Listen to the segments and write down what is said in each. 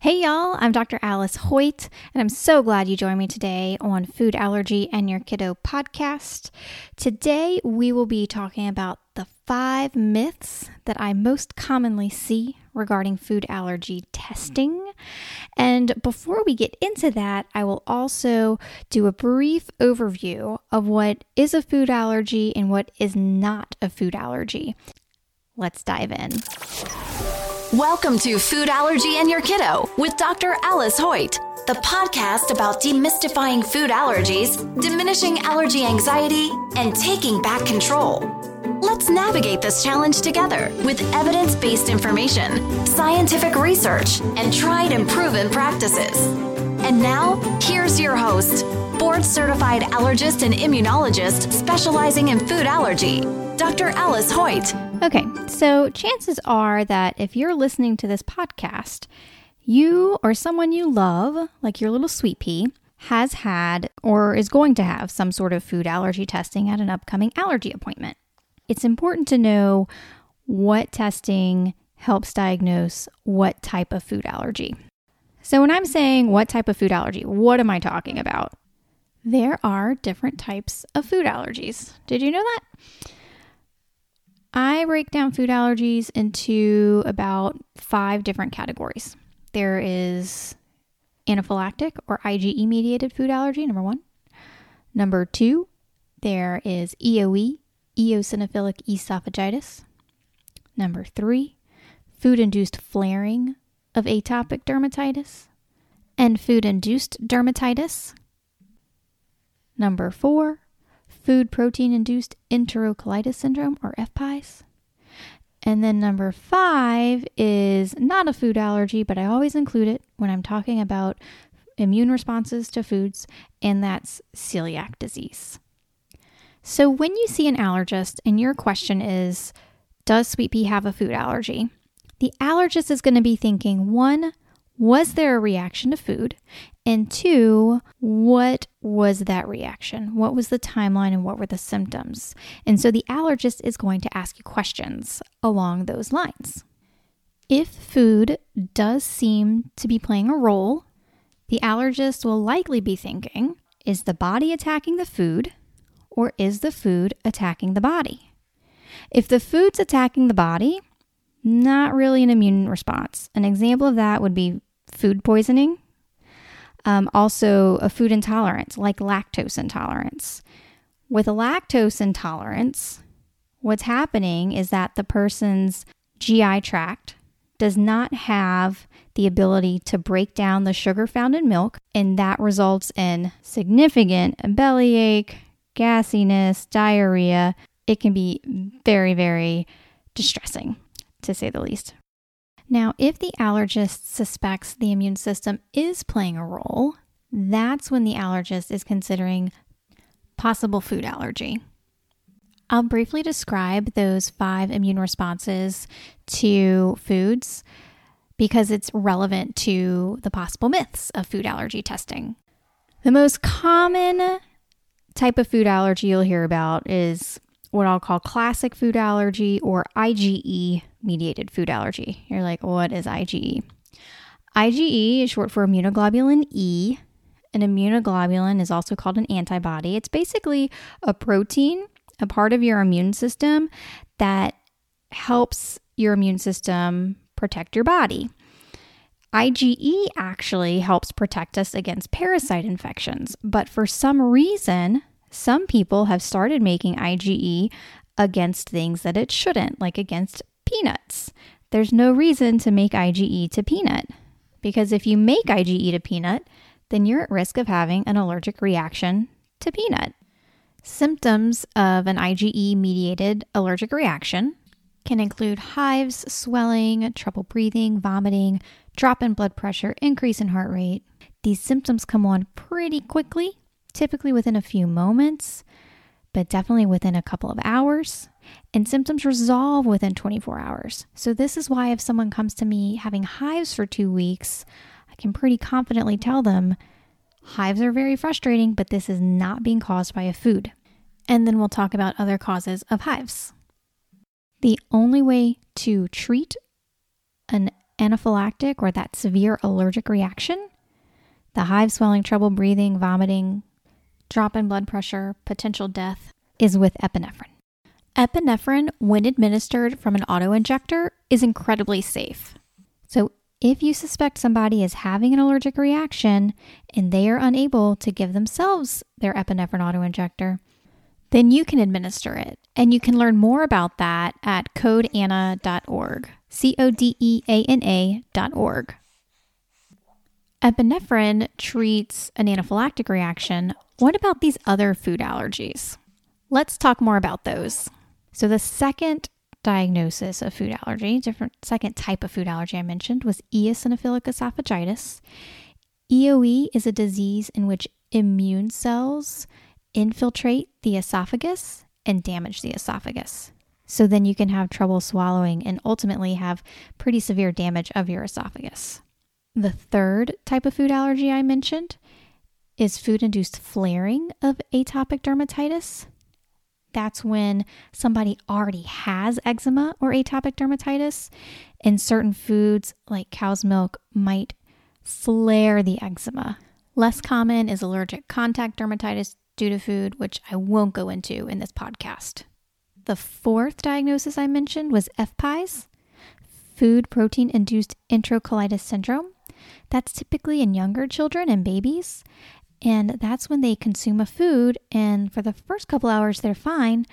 Hey y'all, I'm Dr. Alice Hoyt, and I'm so glad you joined me today on Food Allergy and Your Kiddo podcast. Today we will be talking about the five myths that I most commonly see regarding food allergy testing. And before we get into that, I will also do a brief overview of what is a food allergy and what is not a food allergy. Let's dive in. Welcome to Food Allergy and Your Kiddo with Dr. Alice Hoyt, the podcast about demystifying food allergies, diminishing allergy anxiety, and taking back control. Let's navigate this challenge together with evidence based information, scientific research, and tried and proven practices. And now, here's your host, board certified allergist and immunologist specializing in food allergy, Dr. Alice Hoyt. Okay, so chances are that if you're listening to this podcast, you or someone you love, like your little sweet pea, has had or is going to have some sort of food allergy testing at an upcoming allergy appointment. It's important to know what testing helps diagnose what type of food allergy. So, when I'm saying what type of food allergy, what am I talking about? There are different types of food allergies. Did you know that? I break down food allergies into about five different categories. There is anaphylactic or IgE mediated food allergy, number one. Number two, there is EOE, eosinophilic esophagitis. Number three, food induced flaring of atopic dermatitis and food induced dermatitis. Number four, food protein induced enterocolitis syndrome or FPIES. And then number five is not a food allergy, but I always include it when I'm talking about immune responses to foods, and that's celiac disease. So when you see an allergist and your question is, Does Sweet Pea have a food allergy? The allergist is going to be thinking, one, was there a reaction to food? And two, what was that reaction? What was the timeline and what were the symptoms? And so the allergist is going to ask you questions along those lines. If food does seem to be playing a role, the allergist will likely be thinking is the body attacking the food or is the food attacking the body? If the food's attacking the body, not really an immune response. An example of that would be food poisoning um, also, a food intolerance like lactose intolerance. With a lactose intolerance, what's happening is that the person's GI tract does not have the ability to break down the sugar found in milk, and that results in significant bellyache, gassiness, diarrhea. It can be very, very distressing, to say the least. Now, if the allergist suspects the immune system is playing a role, that's when the allergist is considering possible food allergy. I'll briefly describe those five immune responses to foods because it's relevant to the possible myths of food allergy testing. The most common type of food allergy you'll hear about is what I'll call classic food allergy or IgE mediated food allergy. You're like, what is IgE? IgE is short for immunoglobulin E. An immunoglobulin is also called an antibody. It's basically a protein, a part of your immune system that helps your immune system protect your body. IgE actually helps protect us against parasite infections, but for some reason, some people have started making IgE against things that it shouldn't, like against peanuts. There's no reason to make IgE to peanut because if you make IgE to peanut, then you're at risk of having an allergic reaction to peanut. Symptoms of an IgE mediated allergic reaction can include hives, swelling, trouble breathing, vomiting, drop in blood pressure, increase in heart rate. These symptoms come on pretty quickly typically within a few moments, but definitely within a couple of hours. And symptoms resolve within 24 hours. So, this is why if someone comes to me having hives for two weeks, I can pretty confidently tell them hives are very frustrating, but this is not being caused by a food. And then we'll talk about other causes of hives. The only way to treat an anaphylactic or that severe allergic reaction, the hive swelling, trouble breathing, vomiting, drop in blood pressure, potential death, is with epinephrine. Epinephrine, when administered from an autoinjector, is incredibly safe. So, if you suspect somebody is having an allergic reaction and they are unable to give themselves their epinephrine autoinjector, then you can administer it. And you can learn more about that at codeana.org. C O D E A N A.org. Epinephrine treats an anaphylactic reaction. What about these other food allergies? Let's talk more about those. So, the second diagnosis of food allergy, different second type of food allergy I mentioned, was eosinophilic esophagitis. EOE is a disease in which immune cells infiltrate the esophagus and damage the esophagus. So then you can have trouble swallowing and ultimately have pretty severe damage of your esophagus. The third type of food allergy I mentioned is food induced flaring of atopic dermatitis. That's when somebody already has eczema or atopic dermatitis, and certain foods like cow's milk might flare the eczema. Less common is allergic contact dermatitis due to food, which I won't go into in this podcast. The fourth diagnosis I mentioned was FPIES, food protein induced enterocolitis syndrome. That's typically in younger children and babies. And that's when they consume a food, and for the first couple hours, they're fine,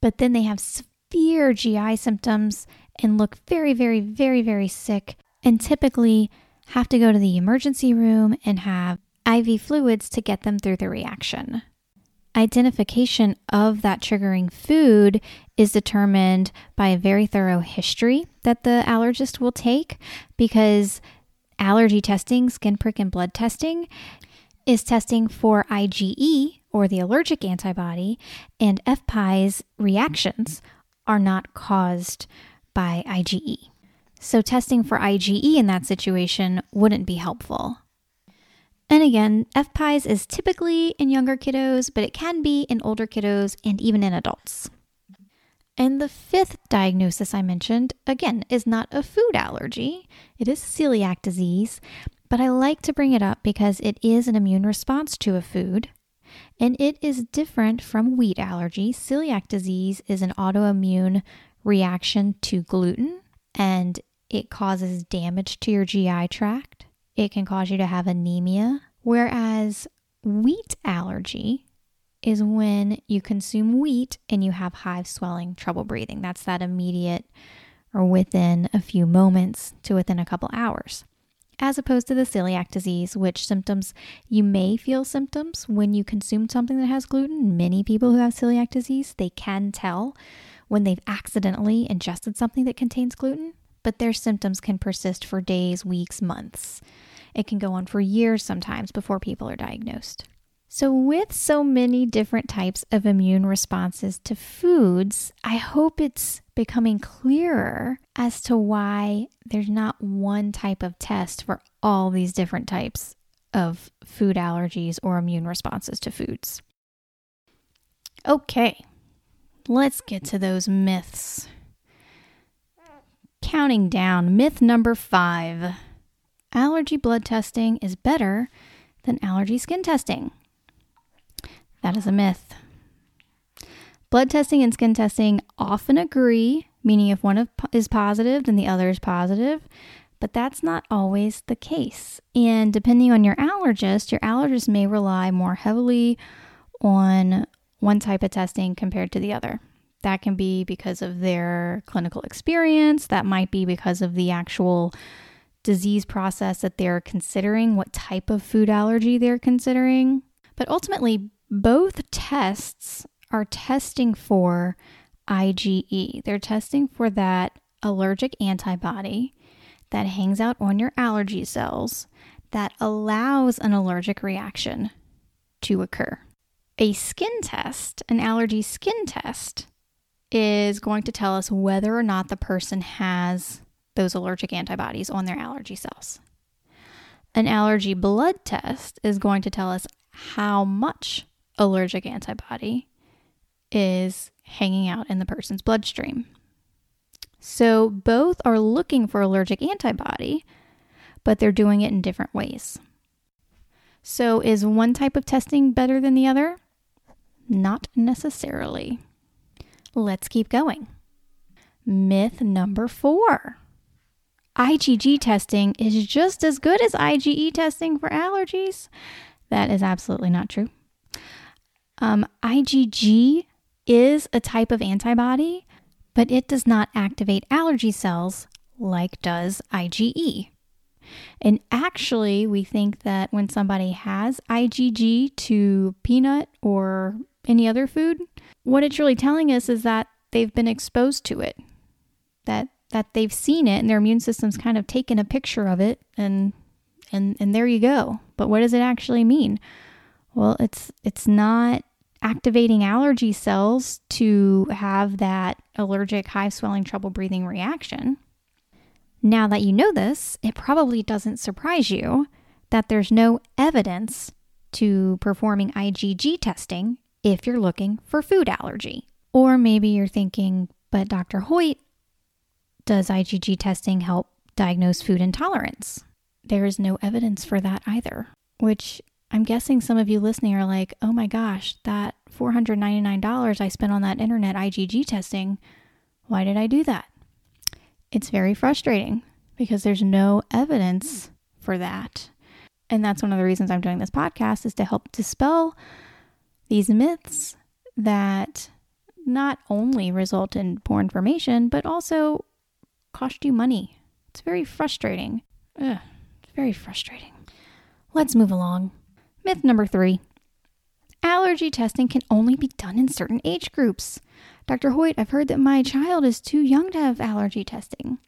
but then they have severe GI symptoms and look very, very, very, very sick, and typically have to go to the emergency room and have IV fluids to get them through the reaction. Identification of that triggering food is determined by a very thorough history that the allergist will take because allergy testing, skin prick, and blood testing is testing for IgE or the allergic antibody, and FPIES reactions are not caused by IgE. So, testing for IgE in that situation wouldn't be helpful. And again, FPIES is typically in younger kiddos, but it can be in older kiddos and even in adults. And the fifth diagnosis I mentioned, again, is not a food allergy, it is celiac disease, but I like to bring it up because it is an immune response to a food. And it is different from wheat allergy. Celiac disease is an autoimmune reaction to gluten and it causes damage to your GI tract. It can cause you to have anemia. Whereas wheat allergy is when you consume wheat and you have hive swelling, trouble breathing. That's that immediate or within a few moments to within a couple hours. As opposed to the celiac disease, which symptoms you may feel symptoms when you consume something that has gluten. Many people who have celiac disease, they can tell when they've accidentally ingested something that contains gluten, but their symptoms can persist for days, weeks, months. It can go on for years sometimes before people are diagnosed. So, with so many different types of immune responses to foods, I hope it's becoming clearer as to why there's not one type of test for all these different types of food allergies or immune responses to foods. Okay, let's get to those myths. Counting down, myth number five allergy blood testing is better than allergy skin testing. That is a myth. Blood testing and skin testing often agree, meaning if one is positive, then the other is positive, but that's not always the case. And depending on your allergist, your allergist may rely more heavily on one type of testing compared to the other. That can be because of their clinical experience, that might be because of the actual disease process that they're considering, what type of food allergy they're considering. But ultimately, both tests are testing for IgE. They're testing for that allergic antibody that hangs out on your allergy cells that allows an allergic reaction to occur. A skin test, an allergy skin test, is going to tell us whether or not the person has those allergic antibodies on their allergy cells. An allergy blood test is going to tell us how much allergic antibody is hanging out in the person's bloodstream. So both are looking for allergic antibody, but they're doing it in different ways. So is one type of testing better than the other? Not necessarily. Let's keep going. Myth number four IgG testing is just as good as IgE testing for allergies. That is absolutely not true. Um, IgG is a type of antibody, but it does not activate allergy cells like does IgE. And actually, we think that when somebody has IgG to peanut or any other food, what it's really telling us is that they've been exposed to it, that that they've seen it and their immune system's kind of taken a picture of it and and and there you go. But what does it actually mean? Well, it's it's not activating allergy cells to have that allergic hive swelling trouble breathing reaction. Now that you know this, it probably doesn't surprise you that there's no evidence to performing IgG testing if you're looking for food allergy. Or maybe you're thinking, but Dr. Hoyt, does IgG testing help diagnose food intolerance? There is no evidence for that either, which I'm guessing some of you listening are like, oh my gosh, that $499 I spent on that internet IgG testing, why did I do that? It's very frustrating because there's no evidence for that. And that's one of the reasons I'm doing this podcast is to help dispel these myths that not only result in poor information, but also cost you money. It's very frustrating. Ugh, it's very frustrating. Let's move along. Myth number three allergy testing can only be done in certain age groups. Dr. Hoyt, I've heard that my child is too young to have allergy testing.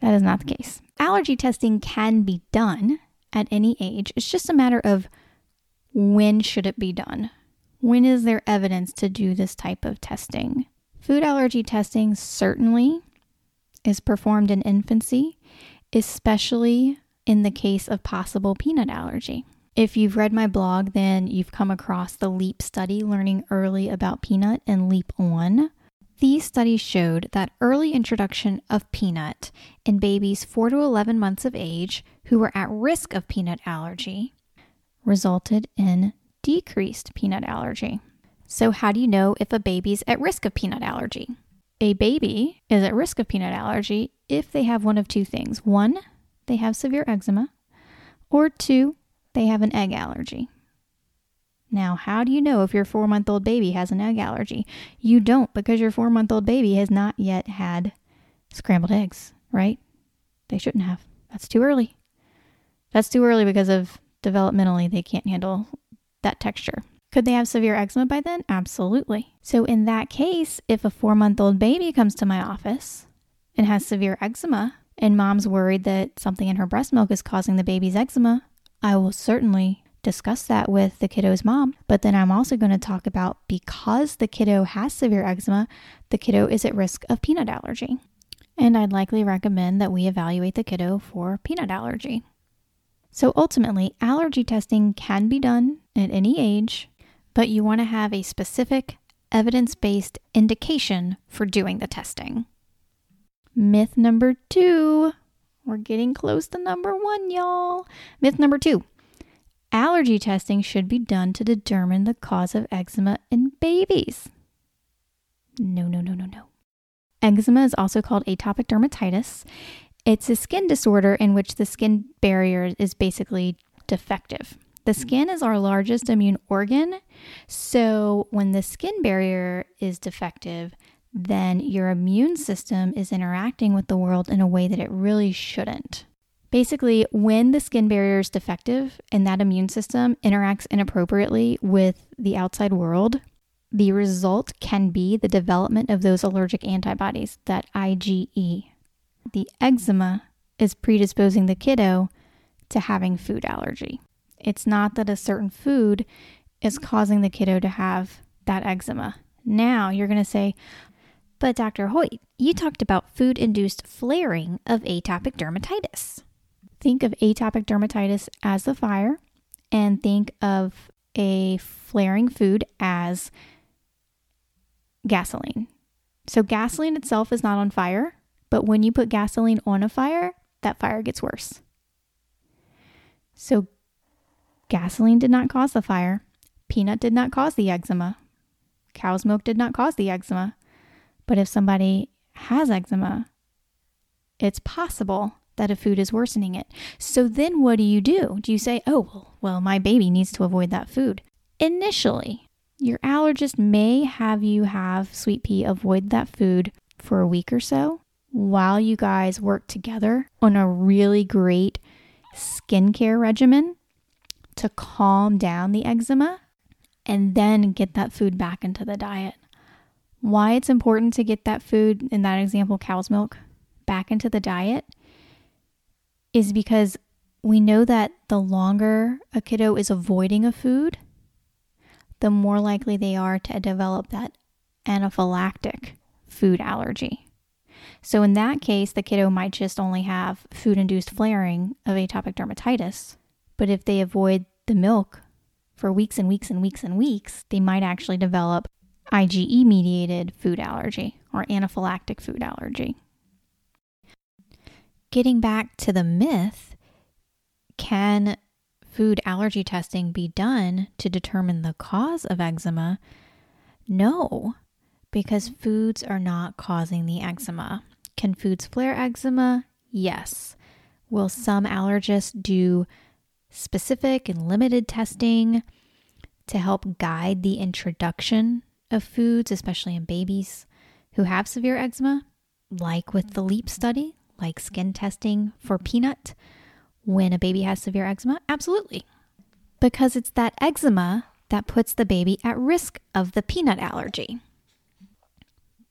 That is not the case. Allergy testing can be done at any age. It's just a matter of when should it be done? When is there evidence to do this type of testing? Food allergy testing certainly is performed in infancy, especially in the case of possible peanut allergy. If you've read my blog, then you've come across the LEAP study, learning early about peanut, and LEAP On. These studies showed that early introduction of peanut in babies 4 to 11 months of age who were at risk of peanut allergy resulted in decreased peanut allergy. So, how do you know if a baby's at risk of peanut allergy? A baby is at risk of peanut allergy if they have one of two things one, they have severe eczema, or two, they have an egg allergy. Now, how do you know if your four month old baby has an egg allergy? You don't because your four month old baby has not yet had scrambled eggs, right? They shouldn't have. That's too early. That's too early because of developmentally they can't handle that texture. Could they have severe eczema by then? Absolutely. So, in that case, if a four month old baby comes to my office and has severe eczema, and mom's worried that something in her breast milk is causing the baby's eczema, I will certainly discuss that with the kiddo's mom. But then I'm also going to talk about because the kiddo has severe eczema, the kiddo is at risk of peanut allergy. And I'd likely recommend that we evaluate the kiddo for peanut allergy. So ultimately, allergy testing can be done at any age, but you want to have a specific evidence based indication for doing the testing. Myth number two we're getting close to number one, y'all. Myth number two allergy testing should be done to determine the cause of eczema in babies. No, no, no, no, no. Eczema is also called atopic dermatitis. It's a skin disorder in which the skin barrier is basically defective. The hmm. skin is our largest immune organ. So, when the skin barrier is defective, then your immune system is interacting with the world in a way that it really shouldn't. Basically, when the skin barrier is defective and that immune system interacts inappropriately with the outside world, the result can be the development of those allergic antibodies, that IgE. The eczema is predisposing the kiddo to having food allergy. It's not that a certain food is causing the kiddo to have that eczema. Now you're going to say, but Dr. Hoyt, you talked about food induced flaring of atopic dermatitis. Think of atopic dermatitis as the fire, and think of a flaring food as gasoline. So gasoline itself is not on fire, but when you put gasoline on a fire, that fire gets worse. So gasoline did not cause the fire. Peanut did not cause the eczema. Cow's milk did not cause the eczema. But if somebody has eczema, it's possible that a food is worsening it. So then what do you do? Do you say, oh, well, well, my baby needs to avoid that food? Initially, your allergist may have you have Sweet Pea avoid that food for a week or so while you guys work together on a really great skincare regimen to calm down the eczema and then get that food back into the diet. Why it's important to get that food, in that example, cow's milk, back into the diet is because we know that the longer a kiddo is avoiding a food, the more likely they are to develop that anaphylactic food allergy. So, in that case, the kiddo might just only have food induced flaring of atopic dermatitis. But if they avoid the milk for weeks and weeks and weeks and weeks, they might actually develop IgE mediated food allergy or anaphylactic food allergy. Getting back to the myth, can food allergy testing be done to determine the cause of eczema? No, because foods are not causing the eczema. Can foods flare eczema? Yes. Will some allergists do specific and limited testing to help guide the introduction of foods, especially in babies who have severe eczema, like with the LEAP study, like skin testing for peanut when a baby has severe eczema? Absolutely. Because it's that eczema that puts the baby at risk of the peanut allergy.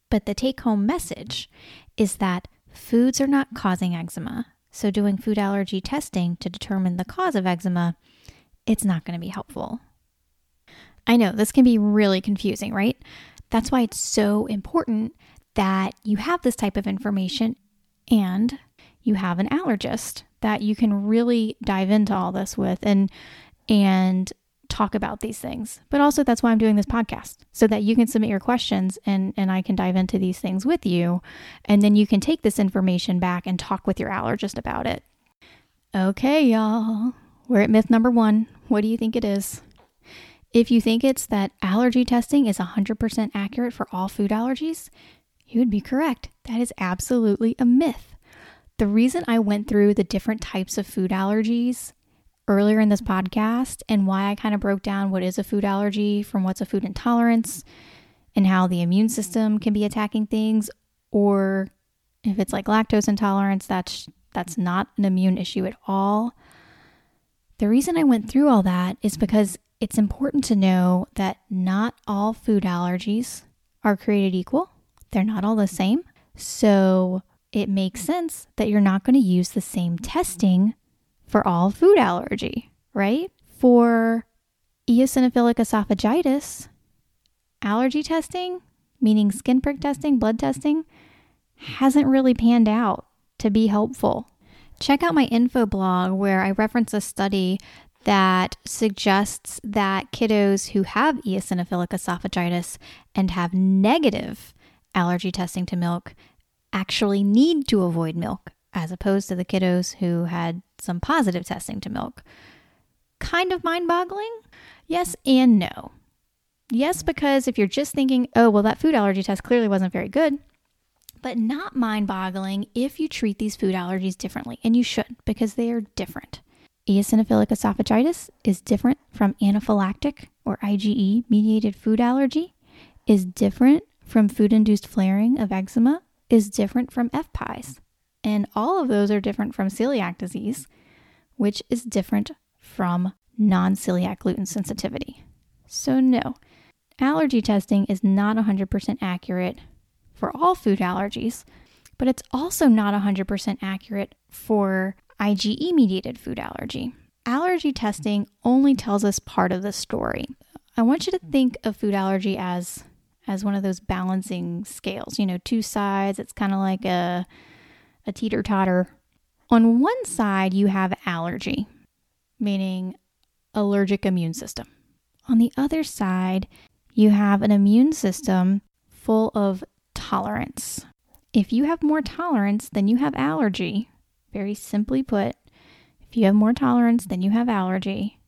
But the take home message is that foods are not causing eczema. So, doing food allergy testing to determine the cause of eczema, it's not going to be helpful. I know this can be really confusing, right? That's why it's so important that you have this type of information and you have an allergist that you can really dive into all this with and and talk about these things. But also that's why I'm doing this podcast so that you can submit your questions and and I can dive into these things with you and then you can take this information back and talk with your allergist about it. Okay, y'all. We're at myth number 1. What do you think it is? If you think it's that allergy testing is 100% accurate for all food allergies, you would be correct. That is absolutely a myth. The reason I went through the different types of food allergies earlier in this podcast and why I kind of broke down what is a food allergy from what's a food intolerance and how the immune system can be attacking things or if it's like lactose intolerance that's that's not an immune issue at all. The reason I went through all that is because it's important to know that not all food allergies are created equal. They're not all the same. So it makes sense that you're not going to use the same testing for all food allergy, right? For eosinophilic esophagitis, allergy testing, meaning skin prick testing, blood testing, hasn't really panned out to be helpful. Check out my info blog where I reference a study that suggests that kiddos who have eosinophilic esophagitis and have negative allergy testing to milk actually need to avoid milk, as opposed to the kiddos who had some positive testing to milk. Kind of mind boggling? Yes and no. Yes, because if you're just thinking, oh, well, that food allergy test clearly wasn't very good, but not mind boggling if you treat these food allergies differently, and you should because they are different. Eosinophilic esophagitis is different from anaphylactic or IgE mediated food allergy, is different from food induced flaring of eczema, is different from FPIES. And all of those are different from celiac disease, which is different from non celiac gluten sensitivity. So, no, allergy testing is not 100% accurate for all food allergies, but it's also not 100% accurate for IgE mediated food allergy. Allergy testing only tells us part of the story. I want you to think of food allergy as as one of those balancing scales, you know, two sides. It's kind of like a a teeter-totter. On one side, you have allergy, meaning allergic immune system. On the other side, you have an immune system full of tolerance. If you have more tolerance than you have allergy, very simply put, if you have more tolerance than you have allergy,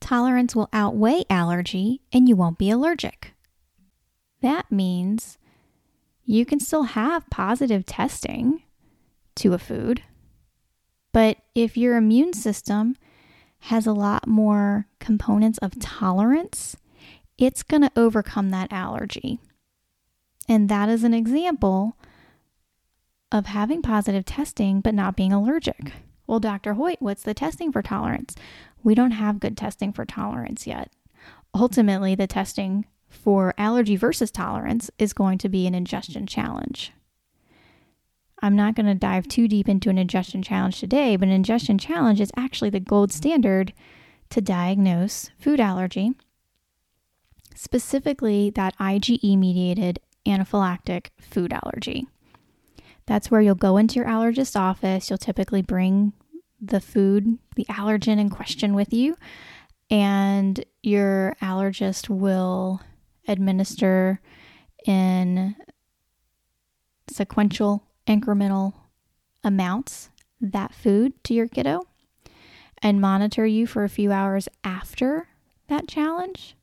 tolerance will outweigh allergy and you won't be allergic. That means you can still have positive testing to a food, but if your immune system has a lot more components of tolerance, it's going to overcome that allergy. And that is an example of having positive testing but not being allergic. Well, Dr. Hoyt, what's the testing for tolerance? We don't have good testing for tolerance yet. Ultimately, the testing for allergy versus tolerance is going to be an ingestion challenge. I'm not going to dive too deep into an ingestion challenge today, but an ingestion challenge is actually the gold standard to diagnose food allergy, specifically that IgE mediated anaphylactic food allergy. That's where you'll go into your allergist office. You'll typically bring the food, the allergen in question with you, and your allergist will administer in sequential incremental amounts that food to your kiddo and monitor you for a few hours after that challenge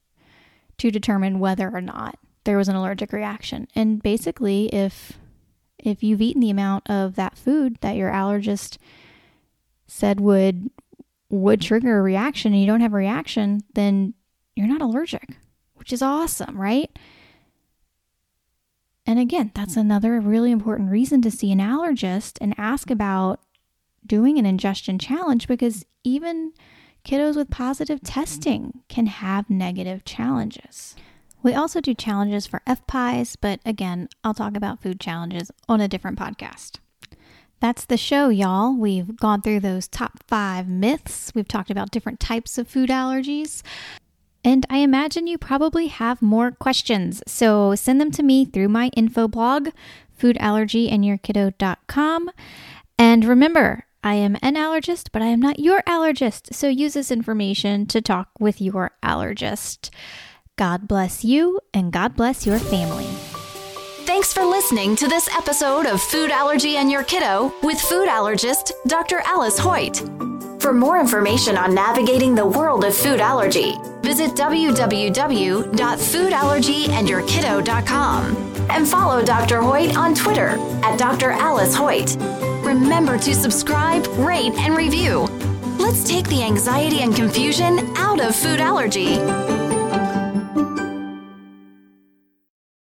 to determine whether or not there was an allergic reaction. And basically, if if you've eaten the amount of that food that your allergist said would would trigger a reaction and you don't have a reaction, then you're not allergic, which is awesome, right? And again, that's another really important reason to see an allergist and ask about doing an ingestion challenge because even kiddos with positive testing can have negative challenges. We also do challenges for FPIES, but again, I'll talk about food challenges on a different podcast. That's the show, y'all. We've gone through those top five myths. We've talked about different types of food allergies. And I imagine you probably have more questions. So send them to me through my info blog, foodallergyandyourkiddo.com. And remember, I am an allergist, but I am not your allergist. So use this information to talk with your allergist. God bless you and God bless your family. Thanks for listening to this episode of Food Allergy and Your Kiddo with food allergist Dr. Alice Hoyt. For more information on navigating the world of food allergy, visit www.foodallergyandyourkiddo.com and follow Dr. Hoyt on Twitter at Dr. Alice Hoyt. Remember to subscribe, rate, and review. Let's take the anxiety and confusion out of food allergy.